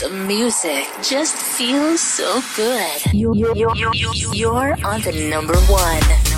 The music just feels so good. You, you, you, you, you're on the number one.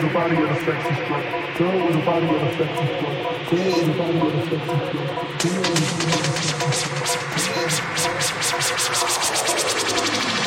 Looking for a girl with a body and a sexy strut. Girl with a body and a sexy strut. Girl with a body and a sexy strut. Girl with a body and a sexy strut.